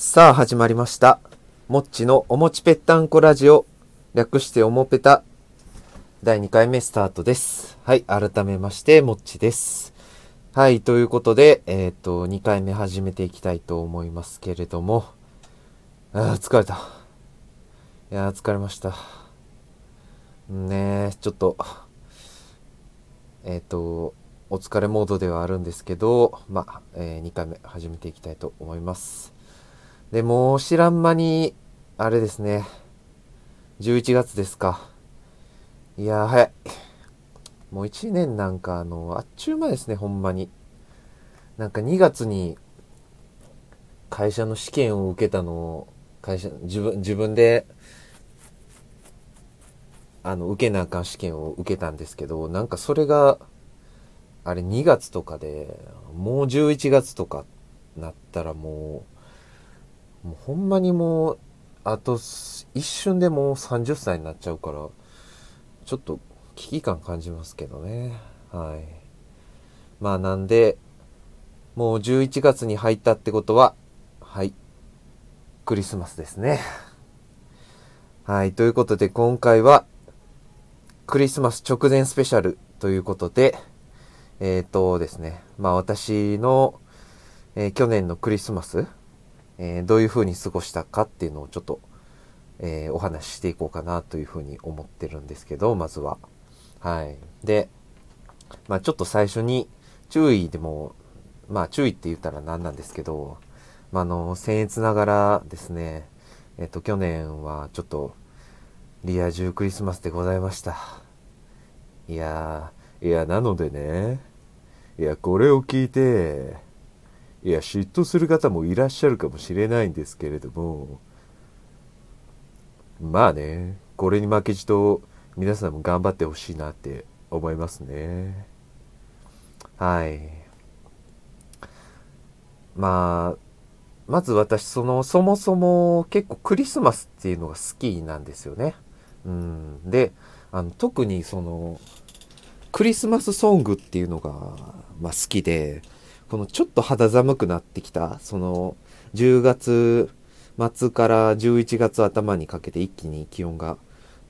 さあ始まりました。もっちのおもちぺったんこラジオ。略しておもぺた。第2回目スタートです。はい、改めまして、もっちです。はい、ということで、えっ、と、2回目始めていきたいと思いますけれども。あー疲れた。いやー、疲れました。ねえ、ちょっと、えっ、と、お疲れモードではあるんですけど、まあ、え2回目始めていきたいと思います。で、もう知らん間に、あれですね、11月ですか。いやー、早い。もう1年なんか、あの、あっちゅう間ですね、ほんまに。なんか2月に、会社の試験を受けたのを、会社、自分、自分で、あの、受けなあかん試験を受けたんですけど、なんかそれが、あれ2月とかで、もう11月とかなったらもう、もうほんまにもう、あと一瞬でもう30歳になっちゃうから、ちょっと危機感感じますけどね。はい。まあなんで、もう11月に入ったってことは、はい。クリスマスですね。はい。ということで今回は、クリスマス直前スペシャルということで、えっ、とですね、まあ私の、えー去年のクリスマス、えーどういう風に過ごしたかっていうのをちょっと、えーお話ししていこうかなという風に思ってるんですけど、まずは。はい。で、まあちょっと最初に注意でも、まあ注意って言ったら何なんですけど、まああの、僭越ながらですね、えっ、と去年はちょっとリア充クリスマスでございました。いやー、いや、なのでね、いや、これを聞いて、いや、嫉妬する方もいらっしゃるかもしれないんですけれども、まあね、これに負けじと皆さんも頑張ってほしいなって思いますね。はい。まあ、まず私、その、そもそも結構クリスマスっていうのが好きなんですよね。うん。で、あの、特にその、クリスマスソングっていうのが、まあ、好きで、このちょっと肌寒くなってきた、その、10月末から11月頭にかけて一気に気温が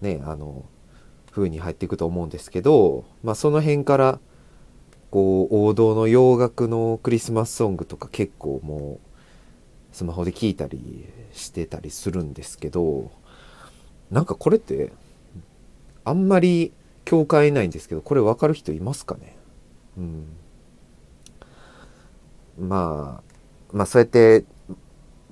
ね、あの、風に入っていくと思うんですけど、まあ、その辺から、こう、王道の洋楽のクリスマスソングとか結構もう、スマホで聴いたりしてたりするんですけど、なんかこれって、あんまり境界ないんですけど、これ分かる人いますかね？うん。まあ、まあそうやって、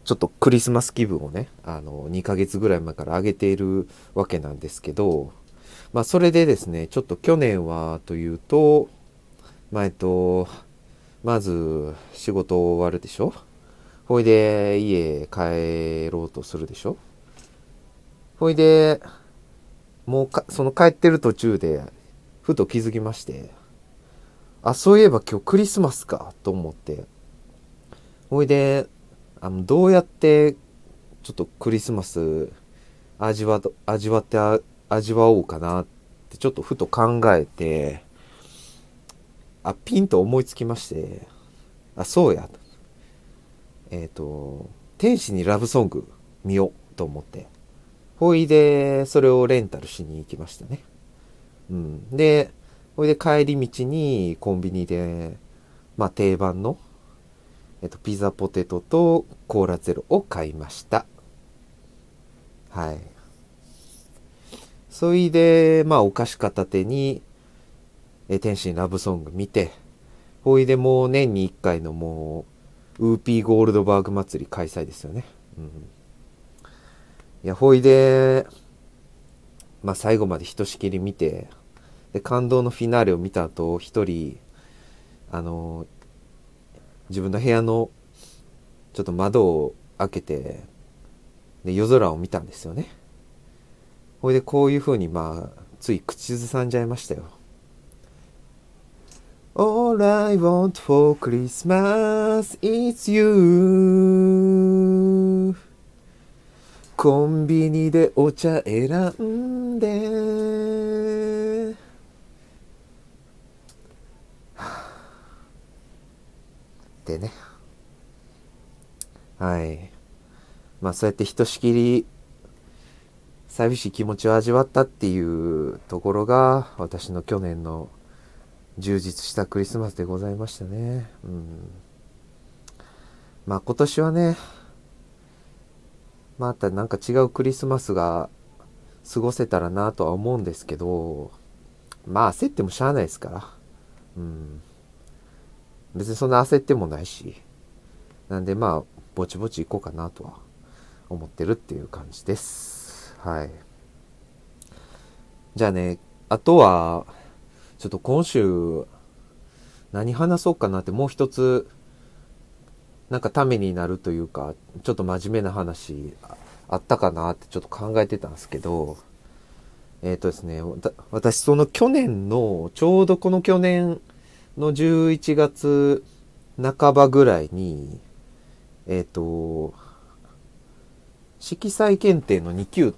ちょっとクリスマス気分をね、あの、2ヶ月ぐらい前から上げているわけなんですけど、まあそれでですね、ちょっと去年はというと、まあえっと、まず仕事終わるでしょ？ほいで家帰ろうとするでしょ？ほいで、もうか、その帰ってる途中で、ふと気づきまして、あ、そういえば今日クリスマスか、と思って。ほいで、あの、どうやって、ちょっとクリスマス、味わ、味わって、味わおうかなって、ちょっとふと考えて、あ、ピンと思いつきまして、あ、そうや。えっ、と、天使にラブソング見ようと思って。ほいで、それをレンタルしに行きましたね。うん。で、ほいで帰り道にコンビニで、まあ定番の、えっと、ピザポテトとコーラゼロを買いました。はい。そいで、まあお菓子片手に、え、天使ラブソング見て、ほいでもう年に1回のもう、ウーピーゴールドバーグ祭り開催ですよね。うん。いや、ほいで、まあ最後までひとしきり見て、で、感動のフィナーレを見た後、一人、あの、自分の部屋の、ちょっと窓を開けて、で、夜空を見たんですよね。ほいで、こういう風に、まあ、つい口ずさんじゃいましたよ。All I want for Christmas is you コンビニでお茶選んででねはいまあそうやってひとしきり寂しい気持ちを味わったっていうところが私の去年の充実したクリスマスでございましたね。うん。まあ今年はね、またなんか違うクリスマスが過ごせたらなとは思うんですけど、まあ焦ってもしゃあないですから。うん。別にそんな焦ってもないし。なんでまあ、ぼちぼち行こうかなとは思ってるっていう感じです。はい。じゃあね、あとは、ちょっと今週、何話そうかなってもう一つ、なんかためになるというか、ちょっと真面目な話あったかなってちょっと考えてたんですけど、えっ、ー、とですね、私その去年の、ちょうどこの去年の11月半ばぐらいに、えっ、と、色彩検定の2級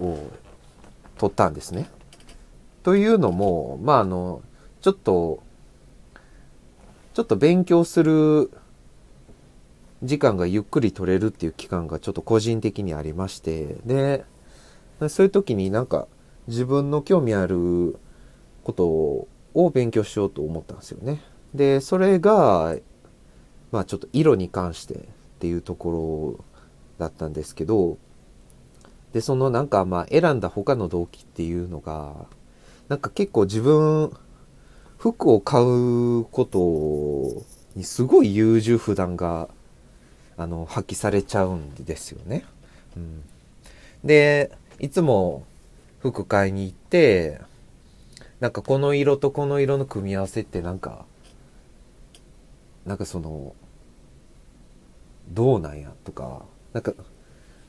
を取ったんですね。というのも、まあ、あの、ちょっと、ちょっと勉強する時間がゆっくり取れるっていう期間がちょっと個人的にありまして、で、そういう時になんか自分の興味あることをを勉強しようと思ったんですよね。で、それが、まあちょっと色に関してっていうところだったんですけど、で、そのなんかまあ選んだ他の動機っていうのが、なんか結構自分、服を買うことにすごい優柔不断があの発揮されちゃうんですよね。うん、でいつも服買いに行ってなんかこの色とこの色の組み合わせってなんかなんかそのどうなんやとかなんか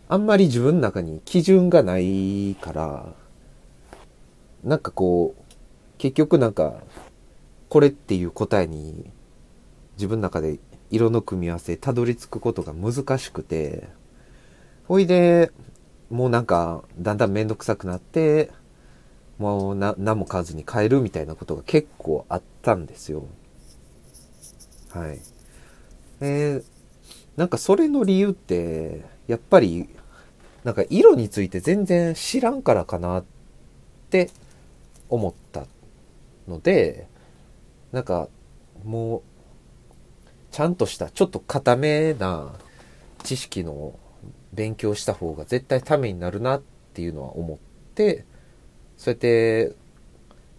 あんまり自分の中に基準がないからなんかこう結局なんかこれっていう答えに自分の中で色の組み合わせたどり着くことが難しくて、ほいで、もうなんか、だんだんめんどくさくなって、もう、何も買わずに買えるみたいなことが結構あったんですよ。はい。えー、なんかそれの理由って、やっぱり、なんか色について全然知らんからかなって思ったので、なんかもうちゃんとしたちょっと固めな知識の勉強した方が絶対ためになるなっていうのは思ってそうやって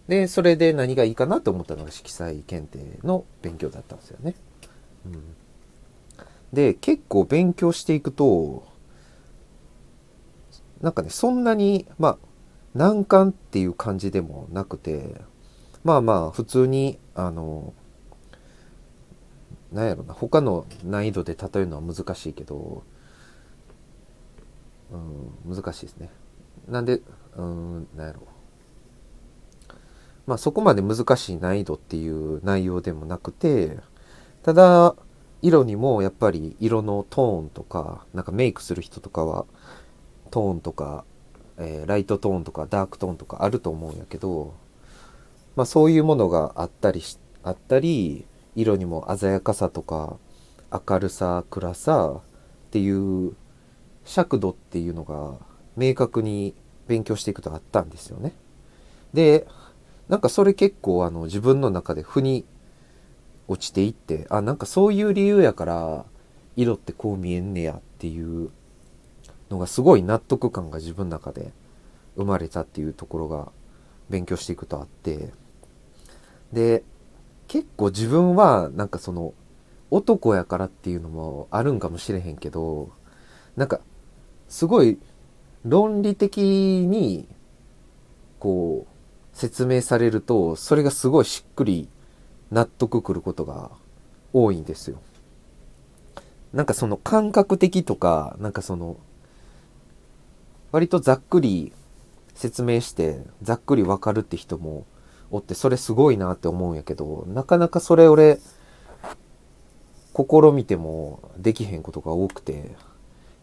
でそれで何がいいかなと思ったのが色彩検定の勉強だったんですよね。うん、で結構勉強していくとなんかねそんなにまあ難関っていう感じでもなくてまあまあ普通にあのなんやろな他の難易度で例えるのは難しいけど、うん、難しいですねなんでうんなんやろ。まあそこまで難しい難易度っていう内容でもなくてただ色にもやっぱり色のトーンとかなんかメイクする人とかはトーンとか、えー、ライトトーンとかダークトーンとかあると思うんやけどまあそういうものがあったりしあったり色にも鮮やかさとか明るさ暗さっていう尺度っていうのが明確に勉強していくとあったんですよね。でなんかそれ結構あの自分の中で負に落ちていってあなんかそういう理由やから色ってこう見えんねやっていうのがすごい納得感が自分の中で生まれたっていうところが勉強していくとあってで結構自分はなんかその男やからっていうのもあるんかもしれへんけどなんかすごい論理的にこう説明されるとそれがすごいしっくり納得くることが多いんですよ。なんかその感覚的とかなんかその割とざっくり説明してざっくりわかるって人もおってそれすごいなって思うんやけどなかなかそれ俺試みてもできへんことが多くて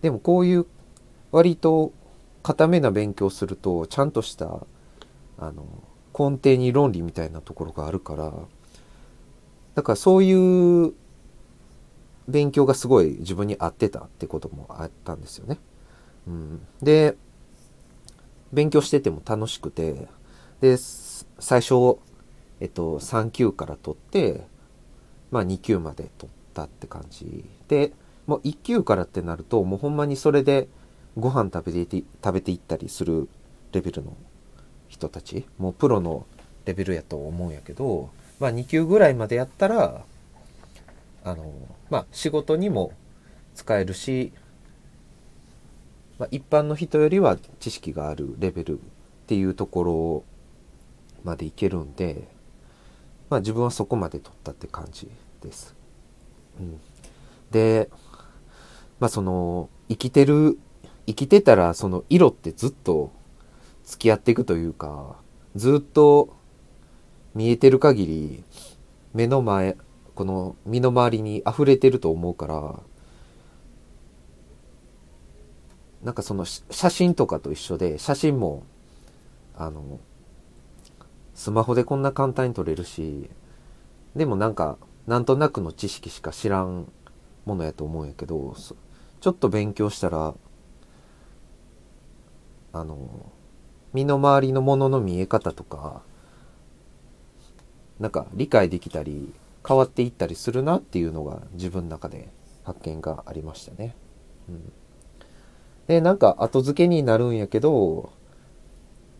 でもこういう割と固めな勉強するとちゃんとしたあの根底に論理みたいなところがあるからだからそういう勉強がすごい自分に合ってたってこともあったんですよね。うん、で、勉強してても楽しくて、で、最初、えっと、3級から取って、まあ2級まで取ったって感じで、もう1級からってなると、もうほんまにそれでご飯食べて、食べていったりするレベルの人たち、もうプロのレベルやと思うんやけど、まあ2級ぐらいまでやったら、あの、まあ仕事にも使えるし、まあ、一般の人よりは知識があるレベルっていうところまでいけるんで、まあ自分はそこまで取ったって感じです。うん、で、まあその、生きてる、生きてたらその色ってずっと付き合っていくというか、ずっと見えてる限り、目の前、この身の回りに溢れてると思うから、なんかその写真とかと一緒で、写真も、あの、スマホでこんな簡単に撮れるし、でもなんか、なんとなくの知識しか知らんものやと思うんやけど、ちょっと勉強したら、あの、身の回りのものの見え方とか、なんか理解できたり、変わっていったりするなっていうのが自分の中で発見がありましたね。うん。で、なんか後付けになるんやけど、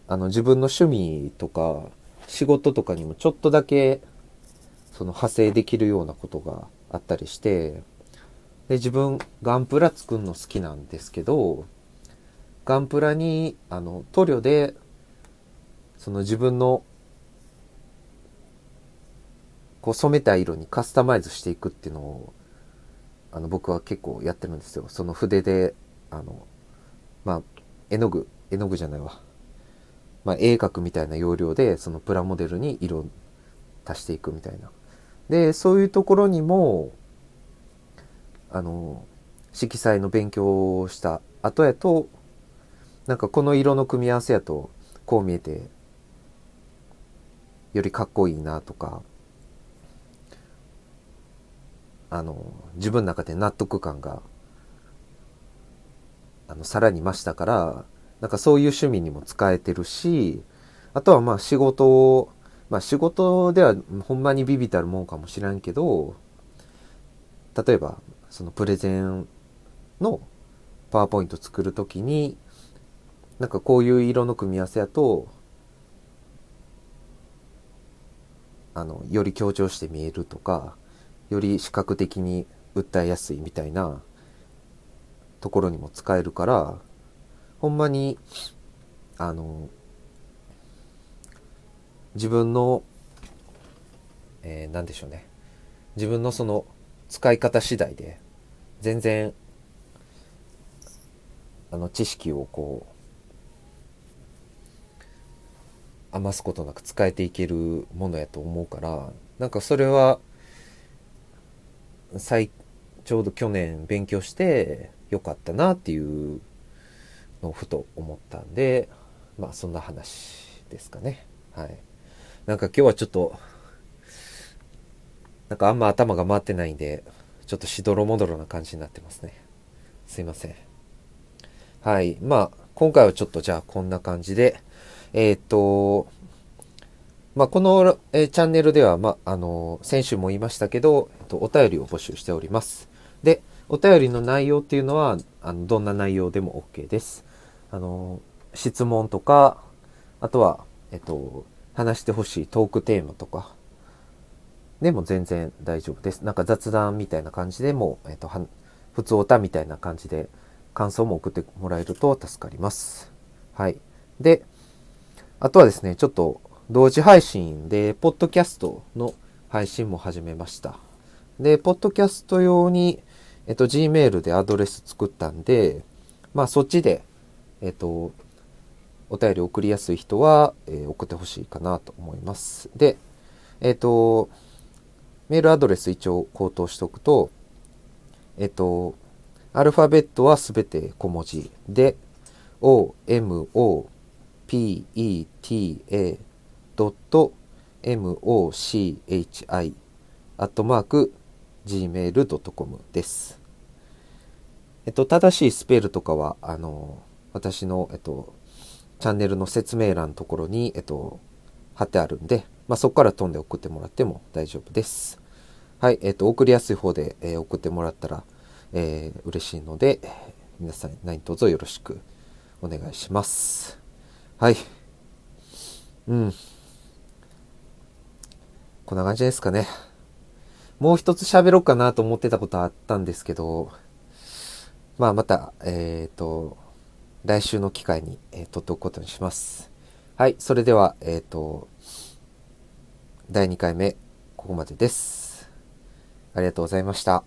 あの自分の趣味とか仕事とかにもちょっとだけその派生できるようなことがあったりして、で、自分ガンプラ作るの好きなんですけど、ガンプラにあの塗料でその自分のこう染めた色にカスタマイズしていくっていうのをあの僕は結構やってるんですよ。その筆であのまあ絵の具絵の具じゃないわ。まあ、絵描くみたいな要領でそのプラモデルに色足していくみたいな。でそういうところにもあの色彩の勉強をした後やとなんかこの色の組み合わせやとこう見えてよりかっこいいなとかあの自分の中で納得感があのさらに増したからなんかそういう趣味にも使えてるしあとはまあ仕事をまあ仕事ではほんまにビビたるもんかもしらんけど例えばそのプレゼンのパワーポイント作るときになんかこういう色の組み合わせやとあのより強調して見えるとかより視覚的に訴えやすいみたいなところにも使えるからほんまにあの自分の、えー、何でしょうね。自分のその使い方次第で全然あの知識をこう余すことなく使えていけるものやと思うからなんかそれは最ちょうど去年勉強してよかったなっていうのをふと思ったんでまあそんな話ですかね。はい。なんか今日はちょっとなんかあんま頭が回ってないんでちょっとしどろもどろな感じになってますね。すいません。はい。まあ今回はちょっとじゃあこんな感じでえっ、とまあ、この、えー、チャンネルでは、まあ、あのー、先週も言いましたけど、えっと、お便りを募集しております。で、お便りの内容っていうのは、あの、どんな内容でも OK です。あのー、質問とか、あとは、えっと、話してほしいトークテーマとか、でも全然大丈夫です。なんか雑談みたいな感じでも、えっと、は普通おたみたいな感じで感想も送ってもらえると助かります。はい。で、あとはですね、ちょっと同時配信で、ポッドキャストの配信も始めました。で、ポッドキャスト用に、えっと、Gmail でアドレス作ったんで、まあ、そっちで、えっと、お便り送りやすい人は、えー、送ってほしいかなと思います。で、えっと、メールアドレス一応口頭しておくと、えっと、アルファベットはすべて小文字で、O, M, O, P, E, T, A, mochi アットマーク gmail.com です。えっと、正しいスペルとかは、あの、私の、えっと、チャンネルの説明欄のところに、えっと、貼ってあるんで、まあ、そこから飛んで送ってもらっても大丈夫です。はい、えっと、送りやすい方で、えー、送ってもらったら、えー、嬉しいので、皆さん何卒よろしくお願いします。はい。うん。こんな感じですかね。もう一つ喋ろうかなと思ってたことあったんですけど、まあまた、えっ、ー、と、来週の機会に、えー、撮っておくことにします。はい、それでは、えっ、ー、と、第2回目、ここまでです。ありがとうございました。